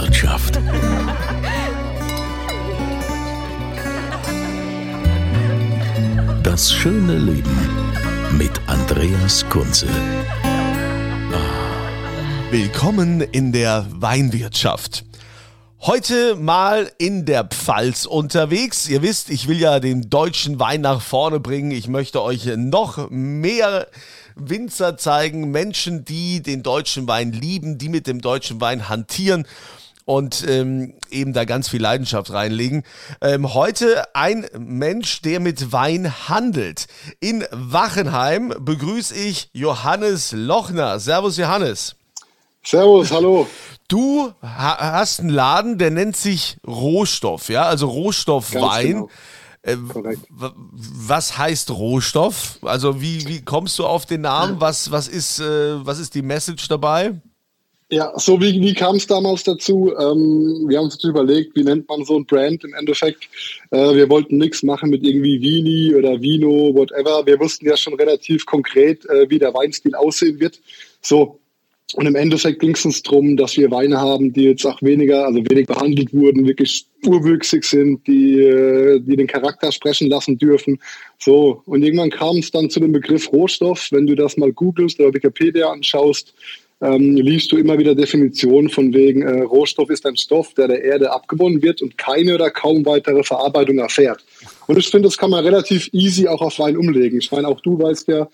Weinwirtschaft. Das schöne Leben mit Andreas Kunze. Willkommen in der Weinwirtschaft. Heute mal in der Pfalz unterwegs. Ihr wisst, ich will ja den deutschen Wein nach vorne bringen. Ich möchte euch noch mehr Winzer zeigen, Menschen, die den deutschen Wein lieben, die mit dem deutschen Wein hantieren und ähm, eben da ganz viel Leidenschaft reinlegen. Ähm, heute ein Mensch, der mit Wein handelt. In Wachenheim begrüße ich Johannes Lochner. Servus Johannes. Servus, hallo. Du ha hast einen Laden, der nennt sich Rohstoff, ja, also Rohstoffwein. Genau. Äh, was heißt Rohstoff? Also wie, wie kommst du auf den Namen? Was, was, ist, äh, was ist die Message dabei? Ja, so wie, wie kam es damals dazu? Ähm, wir haben uns überlegt, wie nennt man so ein Brand im Endeffekt. Äh, wir wollten nichts machen mit irgendwie Vini oder Vino, whatever. Wir wussten ja schon relativ konkret, äh, wie der Weinstil aussehen wird. So, und im Endeffekt ging es uns darum, dass wir Weine haben, die jetzt auch weniger, also wenig behandelt wurden, wirklich urwüchsig sind, die, äh, die den Charakter sprechen lassen dürfen. So, und irgendwann kam es dann zu dem Begriff Rohstoff. Wenn du das mal googelst oder Wikipedia anschaust, ähm, liest du immer wieder Definitionen von wegen, äh, Rohstoff ist ein Stoff, der der Erde abgewonnen wird und keine oder kaum weitere Verarbeitung erfährt. Und ich finde, das kann man relativ easy auch auf Wein umlegen. Ich meine, auch du weißt ja,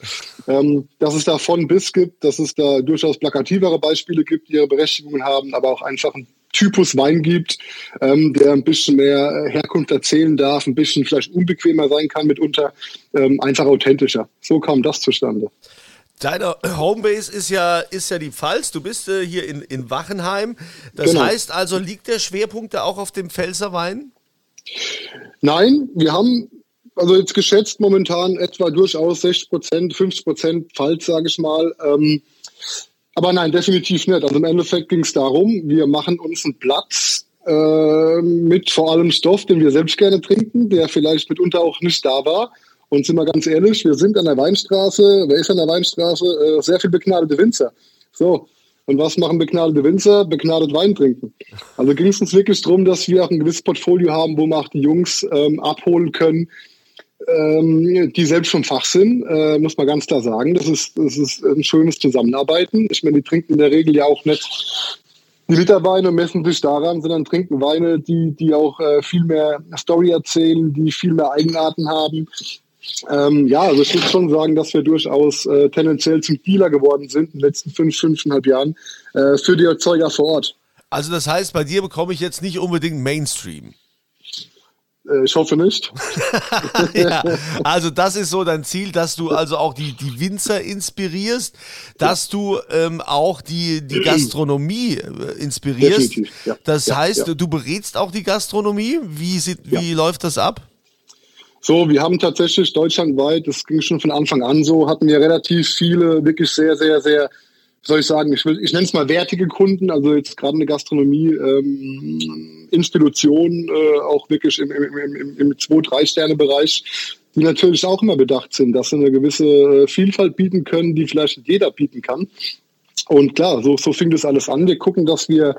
ähm, dass es da von bis gibt, dass es da durchaus plakativere Beispiele gibt, die ihre Berechtigungen haben, aber auch einfach ein Typus Wein gibt, ähm, der ein bisschen mehr Herkunft erzählen darf, ein bisschen vielleicht unbequemer sein kann mitunter, ähm, einfach authentischer. So kam das zustande. Deine Homebase ist ja, ist ja die Pfalz. Du bist äh, hier in, in Wachenheim. Das genau. heißt also, liegt der Schwerpunkt da auch auf dem Pfälzerwein? Nein, wir haben also jetzt geschätzt momentan etwa durchaus 60 Prozent, 50 Prozent Pfalz, sage ich mal. Ähm, aber nein, definitiv nicht. Also im Endeffekt ging es darum, wir machen uns einen Platz äh, mit vor allem Stoff, den wir selbst gerne trinken, der vielleicht mitunter auch nicht da war und sind wir ganz ehrlich, wir sind an der Weinstraße, wer ist an der Weinstraße? Äh, sehr viel begnadete Winzer. So. Und was machen begnadete Winzer? Begnadet Wein trinken. Also ging es uns wirklich darum, dass wir auch ein gewisses Portfolio haben, wo wir auch die Jungs ähm, abholen können, ähm, die selbst vom Fach sind, äh, muss man ganz klar sagen. Das ist, das ist ein schönes Zusammenarbeiten. Ich meine, die trinken in der Regel ja auch nicht die Literweine messen sich daran, sondern trinken Weine, die, die auch äh, viel mehr Story erzählen, die viel mehr Eigenarten haben, ähm, ja, also ich würde schon sagen, dass wir durchaus äh, tendenziell zum Dealer geworden sind in den letzten fünf, fünfeinhalb Jahren äh, für die Erzeuger vor Ort. Also das heißt, bei dir bekomme ich jetzt nicht unbedingt Mainstream. Äh, ich hoffe nicht. ja, also das ist so dein Ziel, dass du also auch die, die Winzer inspirierst, dass du ähm, auch die, die Gastronomie äh, inspirierst. Ja. Das heißt, ja. du berätst auch die Gastronomie. Wie, sieht, wie läuft das ab? So, wir haben tatsächlich deutschlandweit, das ging schon von Anfang an so, hatten wir relativ viele, wirklich sehr, sehr, sehr, soll ich sagen, ich, will, ich nenne es mal wertige Kunden, also jetzt gerade eine Gastronomie, ähm, Institution, äh, auch wirklich im, im, im, im 2-3-Sterne-Bereich, die natürlich auch immer bedacht sind, dass sie eine gewisse äh, Vielfalt bieten können, die vielleicht jeder bieten kann. Und klar, so, so fing das alles an. Wir gucken, dass wir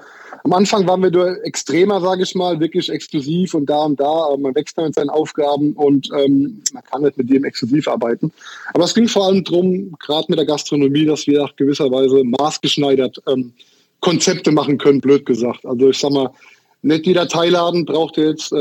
am Anfang waren wir nur extremer, sage ich mal, wirklich exklusiv und da und da, aber man wächst dann mit seinen Aufgaben und ähm, man kann nicht mit dem exklusiv arbeiten. Aber es ging vor allem darum, gerade mit der Gastronomie, dass wir auch gewisserweise maßgeschneidert ähm, Konzepte machen können, blöd gesagt. Also ich sag mal, nicht jeder Teilladen braucht jetzt äh,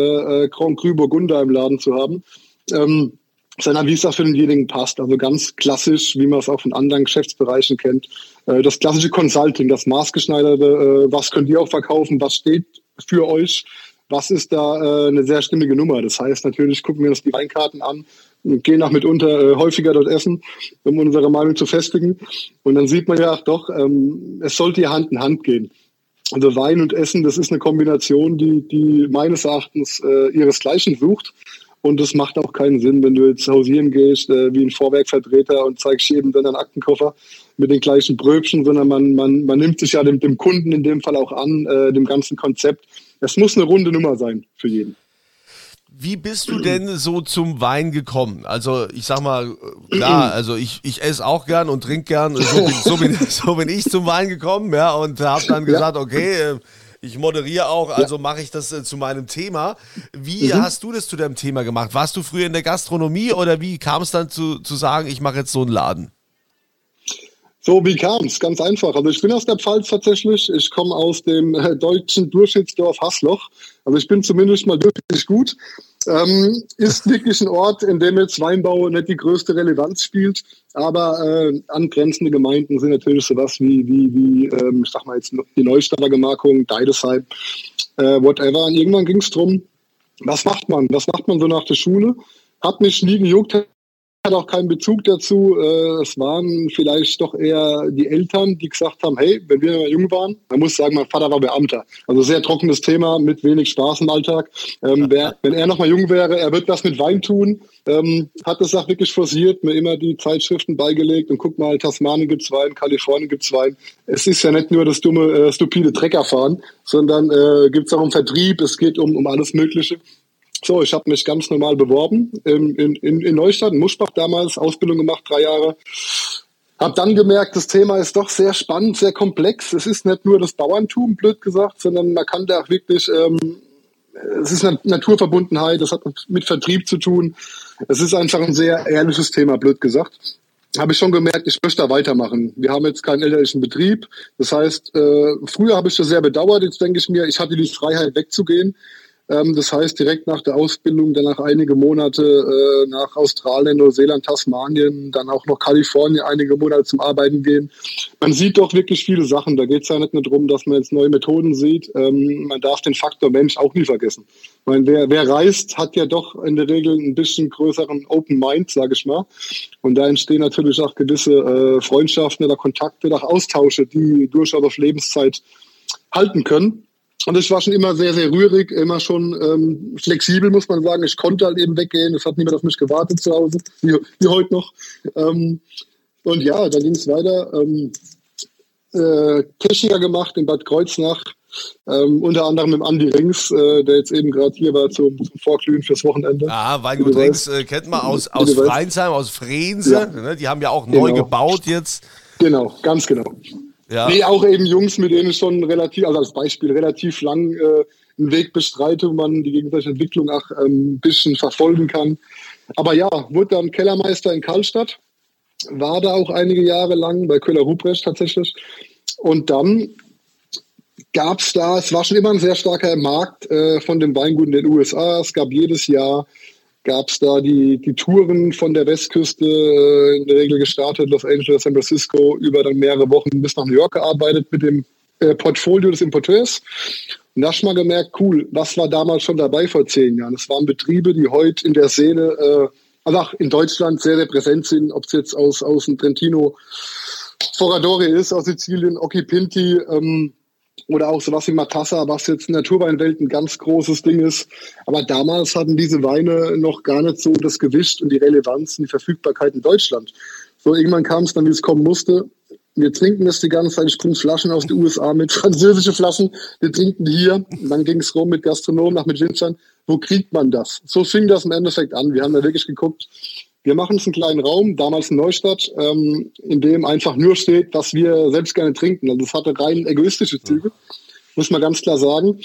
äh, Grand Cru Burgunder im Laden zu haben. Ähm, sondern wie es auch für denjenigen passt. Also ganz klassisch, wie man es auch von anderen Geschäftsbereichen kennt. Äh, das klassische Consulting, das maßgeschneiderte, äh, was könnt ihr auch verkaufen, was steht für euch, was ist da äh, eine sehr stimmige Nummer. Das heißt, natürlich gucken wir uns die Weinkarten an gehen auch mitunter häufiger dort essen, um unsere Meinung zu festigen. Und dann sieht man ja, ach doch, ähm, es sollte ja Hand in Hand gehen. Also Wein und Essen, das ist eine Kombination, die, die meines Erachtens äh, ihresgleichen sucht. Und es macht auch keinen Sinn, wenn du jetzt hausieren gehst, äh, wie ein Vorwerkvertreter und zeigst jedem dann einen Aktenkoffer mit den gleichen Bröbchen, sondern man, man, man nimmt sich ja dem, dem Kunden in dem Fall auch an, äh, dem ganzen Konzept. Es muss eine runde Nummer sein für jeden. Wie bist du denn so zum Wein gekommen? Also ich sag mal, klar, also ich, ich esse auch gern und trinke gern. So bin, so, bin, so bin ich zum Wein gekommen, ja, und habe dann gesagt, okay, äh, ich moderiere auch, also mache ich das äh, zu meinem Thema. Wie mhm. hast du das zu deinem Thema gemacht? Warst du früher in der Gastronomie oder wie kam es dann zu, zu sagen, ich mache jetzt so einen Laden? So, wie kam es? Ganz einfach. Also ich bin aus der Pfalz tatsächlich. Ich komme aus dem äh, deutschen Durchschnittsdorf Hassloch. Also ich bin zumindest mal wirklich gut. Ähm, ist wirklich ein Ort, in dem jetzt Weinbau nicht die größte Relevanz spielt, aber äh, angrenzende Gemeinden sind natürlich sowas wie, wie, wie ähm, ich sag mal jetzt die Neustadter Gemarkung, Deidesheim, äh, whatever. Und irgendwann ging es darum, was macht man? Was macht man so nach der Schule? Hat mich nie gejuckt, hat auch keinen Bezug dazu. Äh, es waren vielleicht doch eher die Eltern, die gesagt haben, hey, wenn wir jung waren, man muss sagen, mein Vater war Beamter. Also sehr trockenes Thema mit wenig Spaß im Alltag. Ähm, wer, wenn er noch mal jung wäre, er wird was mit Wein tun. Ähm, hat das auch wirklich forciert, mir immer die Zeitschriften beigelegt und guck mal, Tasmanien gibt's Wein, Kalifornien gibt's Wein. Es ist ja nicht nur das dumme, äh, stupide Treckerfahren, sondern äh, gibt's auch um Vertrieb, es geht um, um alles Mögliche. So, ich habe mich ganz normal beworben in, in, in Neustadt, in Muschbach damals, Ausbildung gemacht, drei Jahre. Hab dann gemerkt, das Thema ist doch sehr spannend, sehr komplex. Es ist nicht nur das Bauerntum, blöd gesagt, sondern man kann da auch wirklich, ähm, es ist eine Naturverbundenheit, das hat mit Vertrieb zu tun. Es ist einfach ein sehr ehrliches Thema, blöd gesagt. Habe ich schon gemerkt, ich möchte da weitermachen. Wir haben jetzt keinen elterlichen Betrieb. Das heißt, äh, früher habe ich das sehr bedauert. Jetzt denke ich mir, ich hatte die Freiheit wegzugehen. Ähm, das heißt, direkt nach der Ausbildung, danach einige Monate äh, nach Australien, Neuseeland, Tasmanien, dann auch noch Kalifornien einige Monate zum Arbeiten gehen. Man sieht doch wirklich viele Sachen. Da geht es ja nicht nur darum, dass man jetzt neue Methoden sieht. Ähm, man darf den Faktor Mensch auch nie vergessen. Ich meine, wer, wer reist, hat ja doch in der Regel ein bisschen größeren Open Mind, sage ich mal. Und da entstehen natürlich auch gewisse äh, Freundschaften oder Kontakte, auch Austausche, die durchaus auf Lebenszeit halten können. Und es war schon immer sehr, sehr rührig, immer schon ähm, flexibel, muss man sagen. Ich konnte halt eben weggehen. Es hat niemand auf mich gewartet zu Hause, wie, wie heute noch. Ähm, und ja, da ging es weiter. Ähm, äh, Techniker gemacht in Bad Kreuznach. Ähm, unter anderem mit Andi Rings, äh, der jetzt eben gerade hier war zum, zum Vorglühen fürs Wochenende. Ah, Weingut Rings äh, kennt man aus, aus Freinsheim, aus Frense. Ja. Ne? Die haben ja auch neu genau. gebaut jetzt. Genau, ganz genau. Ja. Nee, auch eben Jungs, mit denen ich schon relativ, also als Beispiel, relativ lang äh, einen Weg bestreite, wo man die gegenseitige Entwicklung auch ein ähm, bisschen verfolgen kann. Aber ja, wurde dann Kellermeister in Karlstadt, war da auch einige Jahre lang bei Köhler Ruprecht tatsächlich. Und dann gab es da, es war schon immer ein sehr starker Markt äh, von dem Weingut in den USA. Es gab jedes Jahr gab es da die, die Touren von der Westküste, äh, in der Regel gestartet, Los Angeles, San Francisco, über dann mehrere Wochen bis nach New York gearbeitet mit dem äh, Portfolio des Importeurs. Und da schon mal gemerkt, cool, was war damals schon dabei vor zehn Jahren? Es waren Betriebe, die heute in der Szene, äh, also auch in Deutschland sehr, sehr präsent sind, ob es jetzt aus, aus dem Trentino Foradori ist, aus Sizilien, Occhi Pinti, ähm, oder auch sowas wie Matassa, was jetzt in der Naturweinwelt ein ganz großes Ding ist. Aber damals hatten diese Weine noch gar nicht so das Gewicht und die Relevanz und die Verfügbarkeit in Deutschland. So irgendwann kam es dann, wie es kommen musste. Wir trinken das die ganze Zeit, ich bringe Flaschen aus den USA mit, französische Flaschen, wir trinken hier. Und dann ging es rum mit Gastronomen, nach mit Winzern. Wo kriegt man das? So fing das im Endeffekt an. Wir haben da wirklich geguckt, wir machen es einen kleinen Raum, damals in Neustadt, ähm, in dem einfach nur steht, was wir selbst gerne trinken. Also es hatte rein egoistische Züge, muss man ganz klar sagen.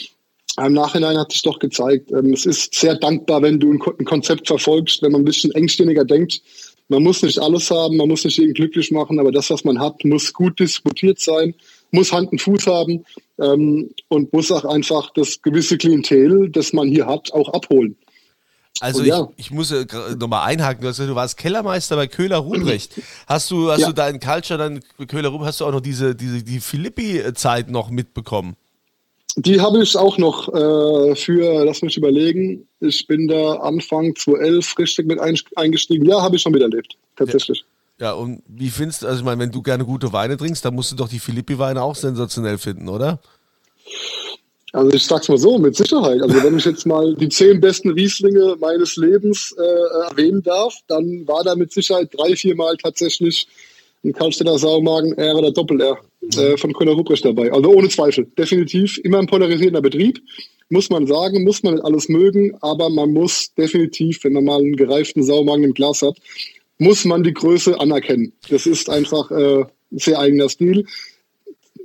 Im Nachhinein hat sich doch gezeigt, ähm, es ist sehr dankbar, wenn du ein, ein, Konzept verfolgst, wenn man ein bisschen engstirniger denkt. Man muss nicht alles haben, man muss nicht jeden glücklich machen, aber das, was man hat, muss gut disputiert sein, muss Hand und Fuß haben ähm, und muss auch einfach das gewisse Klientel, das man hier hat, auch abholen. Also ja. ich, ich muss äh, nochmal einhaken, du, hast, du warst Kellermeister bei Köhler Ruprecht. Hast du, hast ja. du deinen Culture dann Köhler Ruprecht, hast du auch noch diese, diese die Philippi-Zeit noch mitbekommen? Die habe ich auch noch äh, für, lass mich überlegen, ich bin da Anfang 2011 richtig mit eingestiegen. Ja, habe ich schon wieder erlebt, tatsächlich. Ja. ja, und wie findest du, also ich meine, wenn du gerne gute Weine trinkst, dann musst du doch die Philippi-Weine auch sensationell finden, oder? Also ich sag's mal so, mit Sicherheit. Also wenn ich jetzt mal die zehn besten Rieslinge meines Lebens äh, erwähnen darf, dann war da mit Sicherheit drei, vier Mal tatsächlich ein Karlstädter Saumagen R oder Doppel-R äh, von Kölner Ruprecht dabei. Also ohne Zweifel. Definitiv immer ein polarisierender Betrieb. Muss man sagen, muss man alles mögen, aber man muss definitiv, wenn man mal einen gereiften Saumagen im Glas hat, muss man die Größe anerkennen. Das ist einfach äh, ein sehr eigener Stil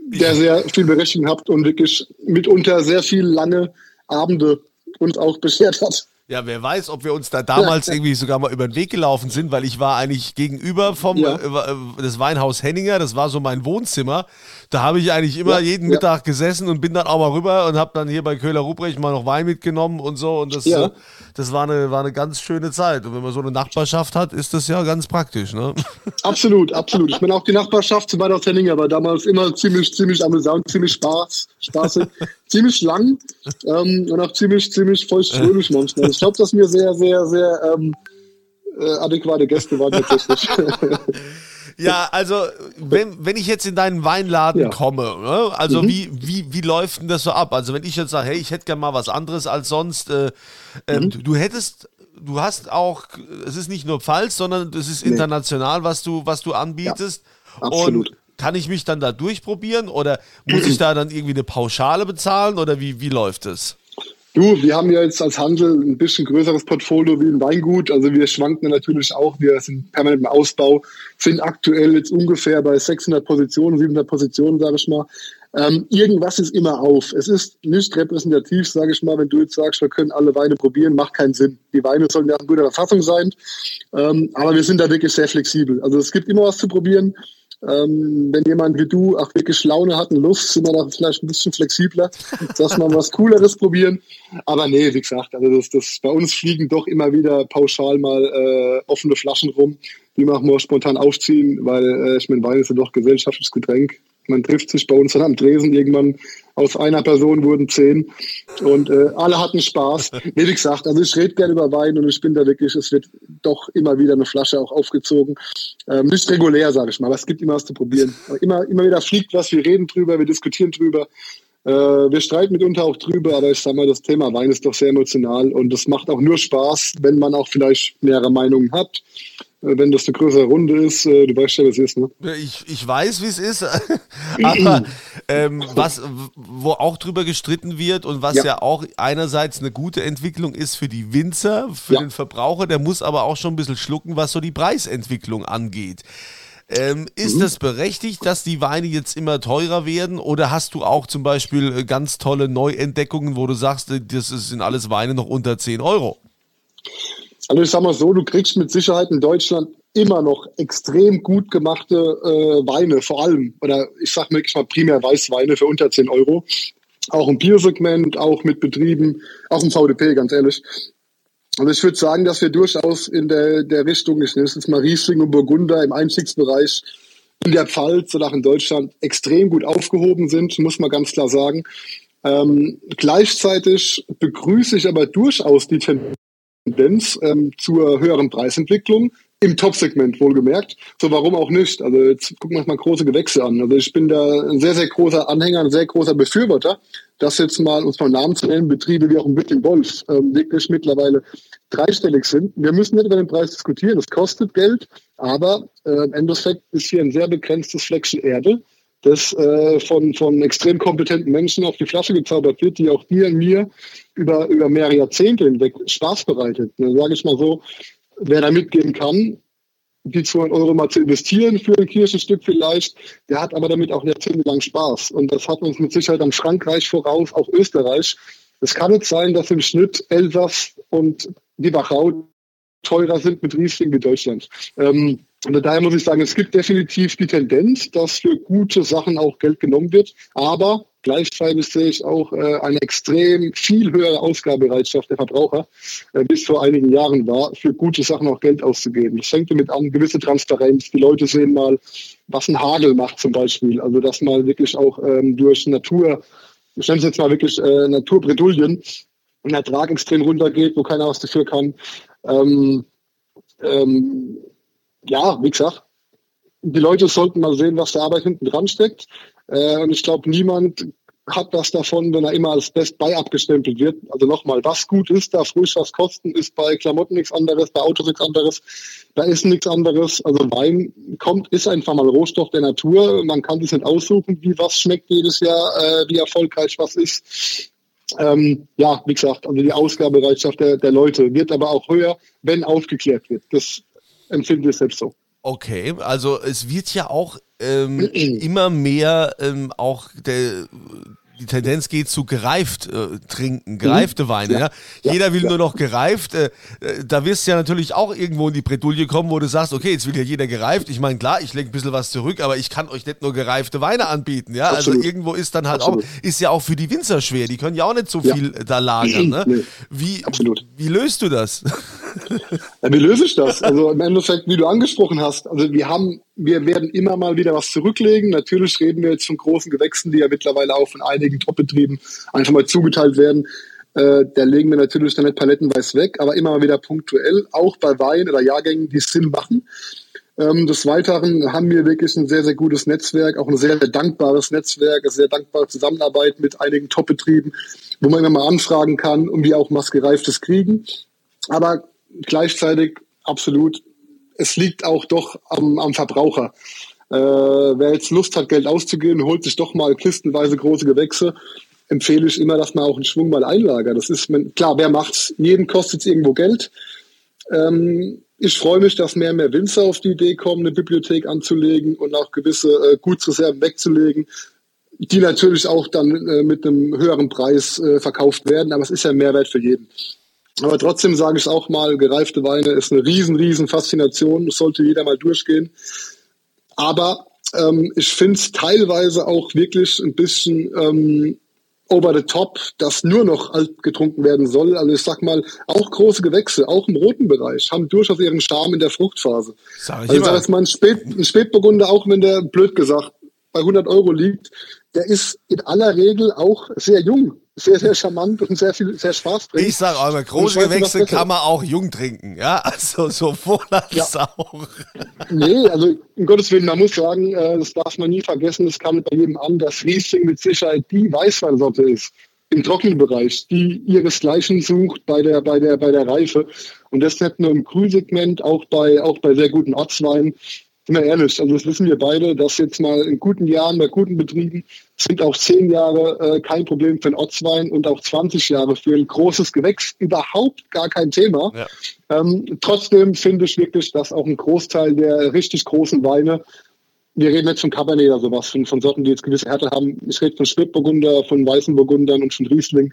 der sehr viel Berechtigung hat und wirklich mitunter sehr viel lange Abende uns auch beschert hat. Ja, wer weiß, ob wir uns da damals irgendwie sogar mal über den Weg gelaufen sind, weil ich war eigentlich gegenüber vom ja. äh, äh das Weinhaus Henninger, das war so mein Wohnzimmer. Da habe ich eigentlich immer ja, jeden Mittag gesessen und bin dann auch mal rüber und habe dann hier bei Köhler Ruprecht mal noch Wein mitgenommen und so. Und das, das war, eine, war eine ganz schöne Zeit. Und wenn man so eine Nachbarschaft hat, ist das ja ganz praktisch. Ne? Absolut, absolut. Ich meine, auch die Nachbarschaft zu Weinhaus Henninger war damals immer ziemlich, ziemlich amüsant, ziemlich Spaß, spaßig, ziemlich lang ähm, und auch ziemlich, ziemlich feuchtfröhlich manchmal. Ich glaube, dass mir sehr, sehr, sehr ähm, äh, adäquate Gäste waren tatsächlich. Ja, also wenn, wenn ich jetzt in deinen Weinladen ja. komme, ne? also mhm. wie, wie, wie läuft denn das so ab? Also wenn ich jetzt sage, hey, ich hätte gerne mal was anderes als sonst, äh, ähm, mhm. du, du, hättest, du hast auch, es ist nicht nur Pfalz, sondern es ist international, was du, was du anbietest. Ja, absolut. Und kann ich mich dann da durchprobieren oder muss ich da dann irgendwie eine Pauschale bezahlen oder wie, wie läuft es? Du, wir haben ja jetzt als Handel ein bisschen größeres Portfolio wie ein Weingut. Also wir schwanken natürlich auch. Wir sind permanent im Ausbau, sind aktuell jetzt ungefähr bei 600 Positionen, 700 Positionen, sage ich mal. Ähm, irgendwas ist immer auf. Es ist nicht repräsentativ, sage ich mal, wenn du jetzt sagst, wir können alle Weine probieren, macht keinen Sinn. Die Weine sollen ja in guter Verfassung sein. Ähm, aber wir sind da wirklich sehr flexibel. Also es gibt immer was zu probieren. Ähm, wenn jemand wie du auch wirklich Laune hat und Lust, sind wir da vielleicht ein bisschen flexibler, dass man was Cooleres probieren. Aber nee, wie gesagt, also das, das bei uns fliegen doch immer wieder pauschal mal äh, offene Flaschen rum. Die machen wir spontan aufziehen, weil äh, ich meine, Wein ist ja doch gesellschaftliches Getränk. Man trifft sich bei uns dann am Dresen irgendwann. Aus einer Person wurden zehn und äh, alle hatten Spaß. Wie gesagt, also ich rede gerne über Wein und ich bin da wirklich, es wird doch immer wieder eine Flasche auch aufgezogen. Ähm, nicht regulär, sage ich mal, aber es gibt immer was zu probieren. Immer, immer wieder fliegt was, wir reden drüber, wir diskutieren drüber. Äh, wir streiten mitunter auch drüber, aber ich sage mal, das Thema Wein ist doch sehr emotional und es macht auch nur Spaß, wenn man auch vielleicht mehrere Meinungen hat. Äh, wenn das eine größere Runde ist, äh, du weißt ja, was es ist, ne? Ich, ich weiß, wie es ist, aber ähm, was, wo auch drüber gestritten wird und was ja. ja. auch einerseits eine gute Entwicklung ist für die Winzer, für ja. den Verbraucher, der muss aber auch schon ein bisschen schlucken, was so die Preisentwicklung angeht. Ähm, ist mhm. das berechtigt, dass die Weine jetzt immer teurer werden oder hast du auch zum Beispiel äh, ganz tolle Neuentdeckungen, wo du sagst, das sind alles Weine noch unter 10 Euro? Also ich sag mal so, du kriegst mit Sicherheit in Deutschland immer noch extrem gut gemachte äh, Weine, vor allem, oder ich sag wirklich mal primär Weißweine für unter 10 Euro. Auch im Biersegment, auch mit Betrieben, auch im VDP, ganz ehrlich. Also ich würde sagen, dass wir durchaus in der, der Richtung, ich nenne es jetzt mal Riesling und Burgunder im Einstiegsbereich in der Pfalz oder auch in Deutschland extrem gut aufgehoben sind, muss man ganz klar sagen. Ähm, gleichzeitig begrüße ich aber durchaus die Tendenz, Tendenz ähm, zur höheren Preisentwicklung. Im Top-Segment wohlgemerkt. So, warum auch nicht? Also jetzt gucken wir uns mal große Gewächse an. Also ich bin da ein sehr, sehr großer Anhänger, ein sehr großer Befürworter, dass jetzt mal, uns mal Namen zu nennen, Betriebe wie auch im Wittling Wolf ähm, wirklich mittlerweile dreistellig sind. Wir müssen nicht über den Preis diskutieren, es kostet Geld, aber äh, im Endeffekt ist hier ein sehr begrenztes Fleckchen Erde, das äh, von, von extrem kompetenten Menschen auf die Flasche gezaubert wird, die auch dir und mir über, über mehrere Jahrzehnte hinweg Spaß bereitet. Dann sage ich mal so, wer da mitgehen kann, die 200 Euro mal zu investieren für ein Kirchenstück vielleicht, der hat aber damit auch jahrzehntelang Spaß. Und das hat uns mit Sicherheit am Frankreich voraus, auch Österreich. Es kann nicht sein, dass im Schnitt Elsass und die Wachau teurer sind mit Riesling wie Deutschland. Ähm, und daher muss ich sagen, es gibt definitiv die Tendenz, dass für gute Sachen auch Geld genommen wird. Aber gleichzeitig sehe ich auch äh, eine extrem viel höhere Ausgabebereitschaft der Verbraucher, äh, bis vor einigen Jahren war, für gute Sachen auch Geld auszugeben. Das fängt damit an, gewisse Transparenz. Die Leute sehen mal, was ein Hagel macht zum Beispiel. Also dass mal wirklich auch ähm, durch Natur ich nenne es jetzt mal wirklich äh, Naturbredouillen, der Ertrag extrem runtergeht, wo keiner was dafür kann. Ähm, ähm, ja, wie gesagt, die Leute sollten mal sehen, was der Arbeit hinten dran steckt. Äh, und ich glaube, niemand hat was davon, wenn er immer als Best Buy abgestempelt wird. Also nochmal, was gut ist, darf ruhig was kosten, ist bei Klamotten nichts anderes, bei Autos nichts anderes, bei Essen nichts anderes. Also Wein kommt, ist einfach mal Rohstoff der Natur. Man kann sich nicht aussuchen, wie was schmeckt jedes Jahr, äh, wie erfolgreich was ist. Ähm, ja, wie gesagt, also die Ausgabebereitschaft der, der Leute wird aber auch höher, wenn aufgeklärt wird. Das empfinde ich selbst so. Okay, also es wird ja auch ähm, immer mehr ähm, auch der die Tendenz geht zu gereift äh, trinken, gereifte mhm. Weine. Ja. ja. Jeder will ja. nur noch gereift. Äh, äh, da wirst du ja natürlich auch irgendwo in die Bredouille kommen, wo du sagst, okay, jetzt will ja jeder gereift. Ich meine, klar, ich lege ein bisschen was zurück, aber ich kann euch nicht nur gereifte Weine anbieten. Ja, also Absolut. also irgendwo ist dann halt Absolut. auch, ist ja auch für die Winzer schwer. Die können ja auch nicht so viel da lagern. Ne? Nee. Wie, Absolut. wie löst du das? Ja, wie löse ich das? Also im Endeffekt, wie du angesprochen hast, also wir haben wir werden immer mal wieder was zurücklegen. Natürlich reden wir jetzt von großen Gewächsen, die ja mittlerweile auch von einigen Top-Betrieben einfach mal zugeteilt werden. Äh, da legen wir natürlich dann nicht palettenweise weg, aber immer mal wieder punktuell, auch bei Wein oder Jahrgängen, die Sinn machen. Ähm, des Weiteren haben wir wirklich ein sehr, sehr gutes Netzwerk, auch ein sehr, sehr dankbares Netzwerk, eine sehr dankbare Zusammenarbeit mit einigen Top-Betrieben, wo man immer mal anfragen kann und wir auch Maskereiftes kriegen. Aber gleichzeitig absolut es liegt auch doch am, am Verbraucher. Äh, wer jetzt Lust hat, Geld auszugeben, holt sich doch mal kistenweise große Gewächse. Empfehle ich immer, dass man auch einen Schwung mal einlagert. Das ist klar, wer macht's? Jeden kostet es irgendwo Geld. Ähm, ich freue mich, dass mehr und mehr Winzer auf die Idee kommen, eine Bibliothek anzulegen und auch gewisse äh, Gutsreserven wegzulegen, die natürlich auch dann äh, mit einem höheren Preis äh, verkauft werden. Aber es ist ja ein Mehrwert für jeden. Aber trotzdem sage ich auch mal, gereifte Weine ist eine riesen, riesen Faszination. Das sollte jeder mal durchgehen. Aber ähm, ich finde es teilweise auch wirklich ein bisschen ähm, over the top, dass nur noch alt getrunken werden soll. Also ich sag mal, auch große Gewächse, auch im roten Bereich, haben durchaus ihren Charme in der Fruchtphase. Sag ich also sag jetzt mal, ein, Spät, ein Spätburgunder, auch wenn der blöd gesagt bei 100 Euro liegt, der ist in aller Regel auch sehr jung sehr, sehr charmant und sehr viel, sehr Spaß bringt. Ich sage immer, große Gewächse kann man auch jung trinken, ja, also sowohl als ja. auch. Nee, also um Gottes Willen, man muss sagen, äh, das darf man nie vergessen, es kam bei jedem an, dass Riesling mit Sicherheit die Weißweinsorte ist im Trockenbereich, die ihresgleichen sucht bei der, bei der, bei der Reife. Und das nicht nur im Grünsegment, auch bei, auch bei sehr guten Ortsweinen sind wir ehrlich, also das wissen wir beide, dass jetzt mal in guten Jahren, bei guten Betrieben sind auch zehn Jahre äh, kein Problem für einen Ortswein und auch 20 Jahre für ein großes Gewächs überhaupt gar kein Thema. Ja. Ähm, trotzdem finde ich wirklich, dass auch ein Großteil der richtig großen Weine wir reden jetzt von Cabernet oder sowas, von, von Sorten, die jetzt gewisse Härte haben. Ich rede von Spätburgunder, von weißen Burgundern und von Riesling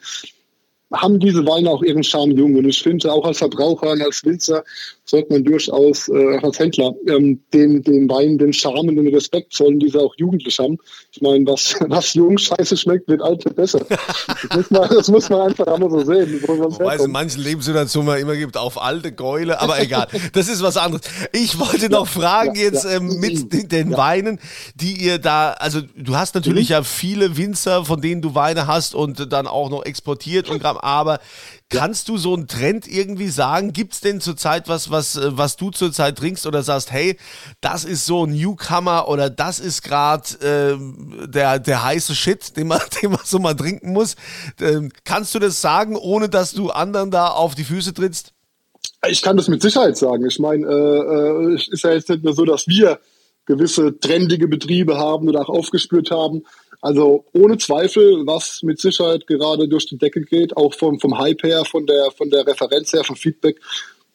haben diese Weine auch ihren Charme jung. Und ich finde, auch als Verbraucher und als Winzer sollte man durchaus äh, als Händler ähm, den, den Wein, den Charme und den Respekt zollen, diese auch jugendlich haben. Ich meine, was, was jung scheiße schmeckt, wird alt besser. Das muss man, das muss man einfach einmal so sehen. Wobei es in manchen Lebenssituationen man immer gibt, auf alte Gäule, aber egal. Das ist was anderes. Ich wollte noch fragen ja, jetzt ja. Ähm, mit den ja. Weinen, die ihr da, also du hast natürlich mhm. ja viele Winzer, von denen du Weine hast und dann auch noch exportiert und aber kannst du so einen Trend irgendwie sagen? Gibt es denn zurzeit was, was, äh, was du zurzeit trinkst oder sagst, hey, das ist so ein Newcomer oder das ist gerade äh, der, der heiße Shit, den man, den man so mal trinken muss? Ähm, kannst du das sagen, ohne dass du anderen da auf die Füße trittst? Ich kann das mit Sicherheit sagen. Ich meine, äh, es äh, ist ja jetzt nicht nur so, dass wir gewisse trendige Betriebe haben oder auch aufgespürt haben. Also ohne Zweifel, was mit Sicherheit gerade durch die Decke geht, auch vom, vom Hype her, von der, von der Referenz her, vom Feedback,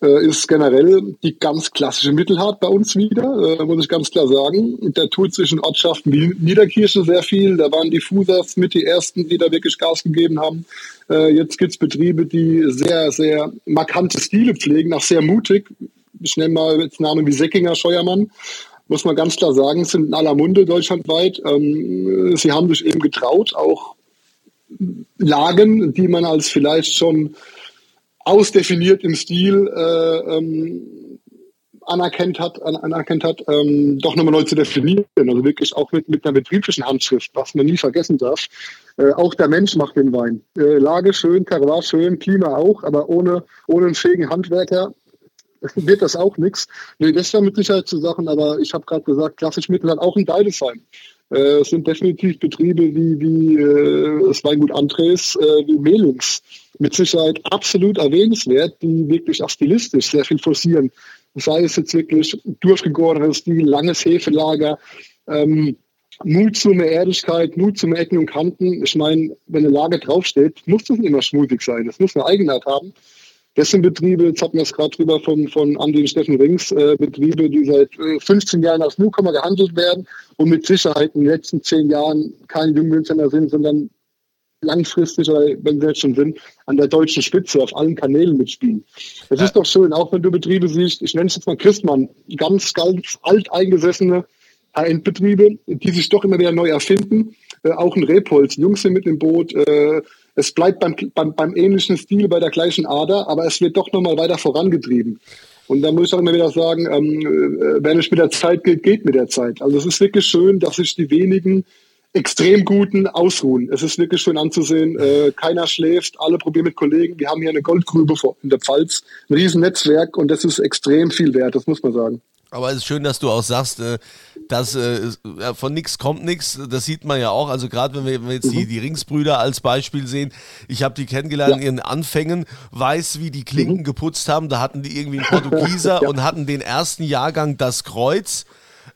äh, ist generell die ganz klassische Mittelhart bei uns wieder, äh, muss ich ganz klar sagen. Der tut zwischen Ortschaften wie Niederkirche sehr viel. Da waren die Fusas mit die ersten, die da wirklich Gas gegeben haben. Äh, jetzt gibt's Betriebe, die sehr, sehr markante Stile pflegen, auch sehr mutig. Ich nenne mal jetzt Namen wie Säckinger, Scheuermann muss man ganz klar sagen, sind in aller Munde deutschlandweit. Ähm, sie haben sich eben getraut, auch Lagen, die man als vielleicht schon ausdefiniert im Stil äh, ähm, anerkannt hat, anerkannt hat ähm, doch nochmal neu zu definieren. Also wirklich auch mit, mit einer betrieblichen Handschrift, was man nie vergessen darf. Äh, auch der Mensch macht den Wein. Äh, Lage schön, Terroir schön, Klima auch, aber ohne, ohne einen fähigen Handwerker wird das auch nichts. Nee, das war mit Sicherheit zu Sachen, aber ich habe gerade gesagt, klassisch Mittel hat auch ein Deidesheim. Äh, es sind definitiv Betriebe wie, wie äh, das Weingut Andres, äh, wie Melings. Mit Sicherheit absolut erwähnenswert, die wirklich auch stilistisch sehr viel forcieren. Sei es jetzt wirklich durchgegorener Stil, langes Hefelager, ähm, Mut zu mehr Erdigkeit, Mut zu mehr Ecken und Kanten. Ich meine, wenn eine Lage draufsteht, muss das nicht immer schmutzig sein. Es muss eine Eigenheit haben. Das sind Betriebe, jetzt hatten wir es gerade drüber von, von Andi und Steffen Rings, äh, Betriebe, die seit äh, 15 Jahren als Newcomer gehandelt werden und mit Sicherheit in den letzten 10 Jahren keine Jungwinzer sind, sondern langfristig, oder wenn sie jetzt schon sind, an der deutschen Spitze auf allen Kanälen mitspielen. Das ja. ist doch schön, auch wenn du Betriebe siehst, ich nenne es jetzt mal Christmann, ganz, ganz alteingesessene Endbetriebe, die sich doch immer wieder neu erfinden. Äh, auch ein Repolz, Jungs sind mit im Boot, äh, es bleibt beim, beim, beim ähnlichen Stil, bei der gleichen Ader, aber es wird doch nochmal weiter vorangetrieben. Und da muss ich auch immer wieder sagen, ähm, äh, wenn es mit der Zeit geht, geht mit der Zeit. Also es ist wirklich schön, dass sich die wenigen extrem guten ausruhen. Es ist wirklich schön anzusehen. Äh, keiner schläft, alle probieren mit Kollegen. Wir haben hier eine Goldgrube in der Pfalz, ein Riesennetzwerk und das ist extrem viel wert, das muss man sagen. Aber es ist schön, dass du auch sagst, äh, dass äh, von nichts kommt nichts. Das sieht man ja auch. Also gerade wenn wir, jetzt die, mhm. die Ringsbrüder als Beispiel sehen, ich habe die kennengelernt ja. in ihren Anfängen, weiß, wie die Klinken mhm. geputzt haben. Da hatten die irgendwie einen Portugieser ja. und hatten den ersten Jahrgang das Kreuz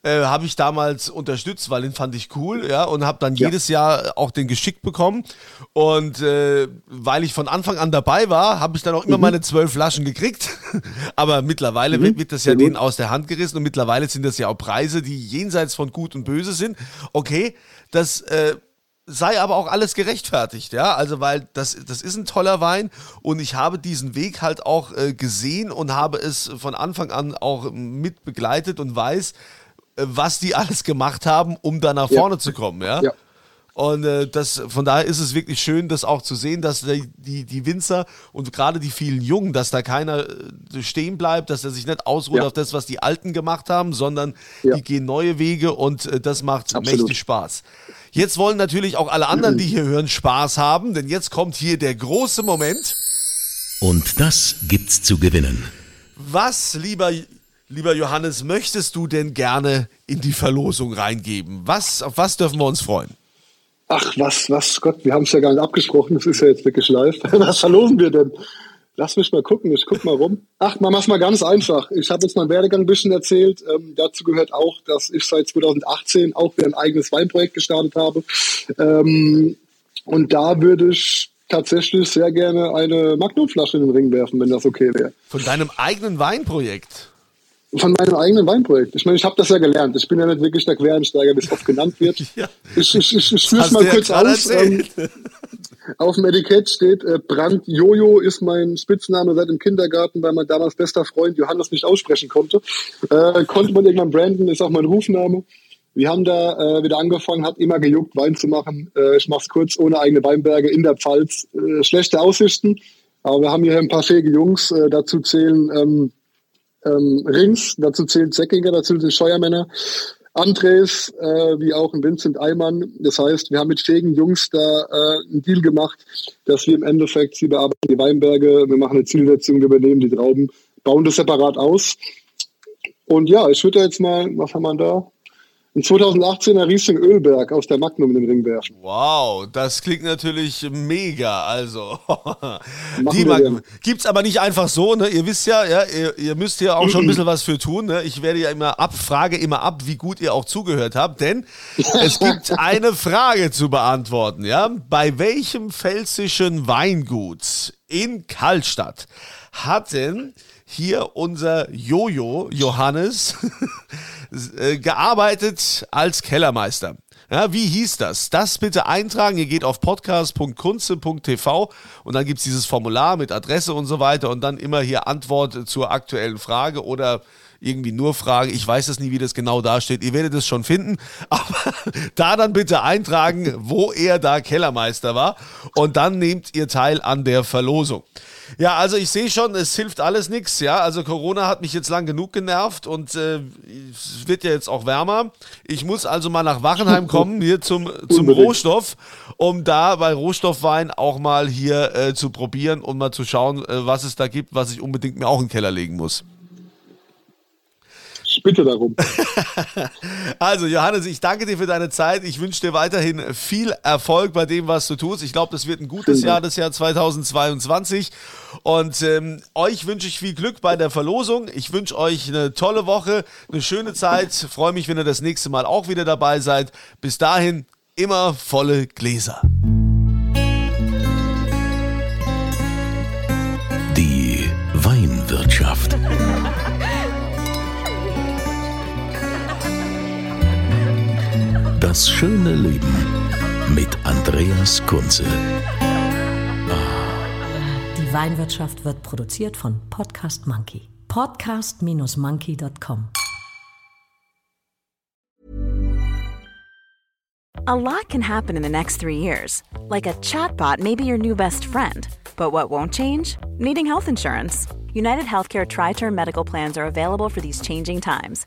äh, habe ich damals unterstützt, weil den fand ich cool, ja, und habe dann ja. jedes Jahr auch den geschickt bekommen. Und äh, weil ich von Anfang an dabei war, habe ich dann auch immer mhm. meine zwölf Flaschen gekriegt. Aber mittlerweile mhm. wird, das ja denen aus der Hand gerissen und mittlerweile sind das ja auch Preise, die jenseits von Gut und Böse sind. Okay, das äh, sei aber auch alles gerechtfertigt, ja, also weil das, das ist ein toller Wein und ich habe diesen Weg halt auch äh, gesehen und habe es von Anfang an auch mit begleitet und weiß, was die alles gemacht haben, um da nach vorne ja. zu kommen, ja. ja. Und äh, das, von daher ist es wirklich schön, das auch zu sehen, dass die, die, die Winzer und gerade die vielen Jungen, dass da keiner äh, stehen bleibt, dass er sich nicht ausruht ja. auf das, was die Alten gemacht haben, sondern ja. die gehen neue Wege und äh, das macht Absolut. mächtig Spaß. Jetzt wollen natürlich auch alle anderen, die hier hören, Spaß haben, denn jetzt kommt hier der große Moment. Und das gibt's zu gewinnen. Was, lieber Lieber Johannes, möchtest du denn gerne in die Verlosung reingeben? Was, auf was dürfen wir uns freuen? Ach, was, was, Gott, wir haben es ja gar nicht abgesprochen, das ist ja jetzt wirklich live. Was verlosen wir denn? Lass mich mal gucken, ich guck mal rum. Ach, man macht mal ganz einfach. Ich habe jetzt meinen Werdegang ein bisschen erzählt. Ähm, dazu gehört auch, dass ich seit 2018 auch wieder ein eigenes Weinprojekt gestartet habe. Ähm, und da würde ich tatsächlich sehr gerne eine Magnumflasche in den Ring werfen, wenn das okay wäre. Von deinem eigenen Weinprojekt? Von meinem eigenen Weinprojekt. Ich meine, ich habe das ja gelernt. Ich bin ja nicht wirklich der Quereinsteiger, wie es oft genannt wird. ja. Ich, ich, ich, ich führe es mal kurz aus. Ähm, auf dem Etikett steht, äh, Brand Jojo ist mein Spitzname seit dem Kindergarten, weil mein damals bester Freund Johannes nicht aussprechen konnte. Äh, konnte man irgendwann branden, ist auch mein Rufname. Wir haben da äh, wieder angefangen, hat immer gejuckt, Wein zu machen. Äh, ich mach's kurz, ohne eigene Weinberge in der Pfalz. Äh, schlechte Aussichten, aber wir haben hier ein paar fähige Jungs. Äh, dazu zählen ähm, ähm, Rings, dazu zählt Säckinger, dazu zählen Scheuermänner, Andres, äh, wie auch ein Vincent Eimann. Das heißt, wir haben mit fähigen Jungs da äh, einen Deal gemacht, dass wir im Endeffekt, sie bearbeiten die Weinberge, wir machen eine Zielsetzung, wir übernehmen die Trauben, bauen das separat aus. Und ja, ich würde jetzt mal, was haben wir da? Ein 2018er Riesling Ölberg aus der Magnum in den Ring werfen. Wow, das klingt natürlich mega. Also, die Magnum. Gibt's aber nicht einfach so, ne? Ihr wisst ja, ja ihr, ihr müsst ja auch schon ein bisschen was für tun. Ne? Ich werde ja immer ab, frage immer ab, wie gut ihr auch zugehört habt, denn es gibt eine Frage zu beantworten, ja? Bei welchem pfälzischen Weingut in Kaltstadt hatten hier unser Jojo Johannes äh, gearbeitet als Kellermeister. Ja, wie hieß das? Das bitte eintragen. Ihr geht auf podcast.kunze.tv und dann gibt es dieses Formular mit Adresse und so weiter und dann immer hier Antwort zur aktuellen Frage oder irgendwie nur fragen. Ich weiß es nie, wie das genau dasteht. Ihr werdet es schon finden. Aber da dann bitte eintragen, wo er da Kellermeister war. Und dann nehmt ihr teil an der Verlosung. Ja, also ich sehe schon, es hilft alles nichts. Ja, also Corona hat mich jetzt lang genug genervt und äh, es wird ja jetzt auch wärmer. Ich muss also mal nach Wachenheim kommen, hier zum, zum Rohstoff, um da bei Rohstoffwein auch mal hier äh, zu probieren und mal zu schauen, äh, was es da gibt, was ich unbedingt mir auch in den Keller legen muss. Ich bitte darum. also, Johannes, ich danke dir für deine Zeit. Ich wünsche dir weiterhin viel Erfolg bei dem, was du tust. Ich glaube, das wird ein gutes Jahr, das Jahr 2022. Und ähm, euch wünsche ich viel Glück bei der Verlosung. Ich wünsche euch eine tolle Woche, eine schöne Zeit. Freue mich, wenn ihr das nächste Mal auch wieder dabei seid. Bis dahin, immer volle Gläser. Das schöne Leben mit Andreas Kunze. Die Weinwirtschaft wird produziert von Podcast Monkey. Podcast-monkey.com. A lot can happen in the next three years. Like a chatbot may be your new best friend. But what won't change? Needing health insurance. United Healthcare Tri Term Medical Plans are available for these changing times.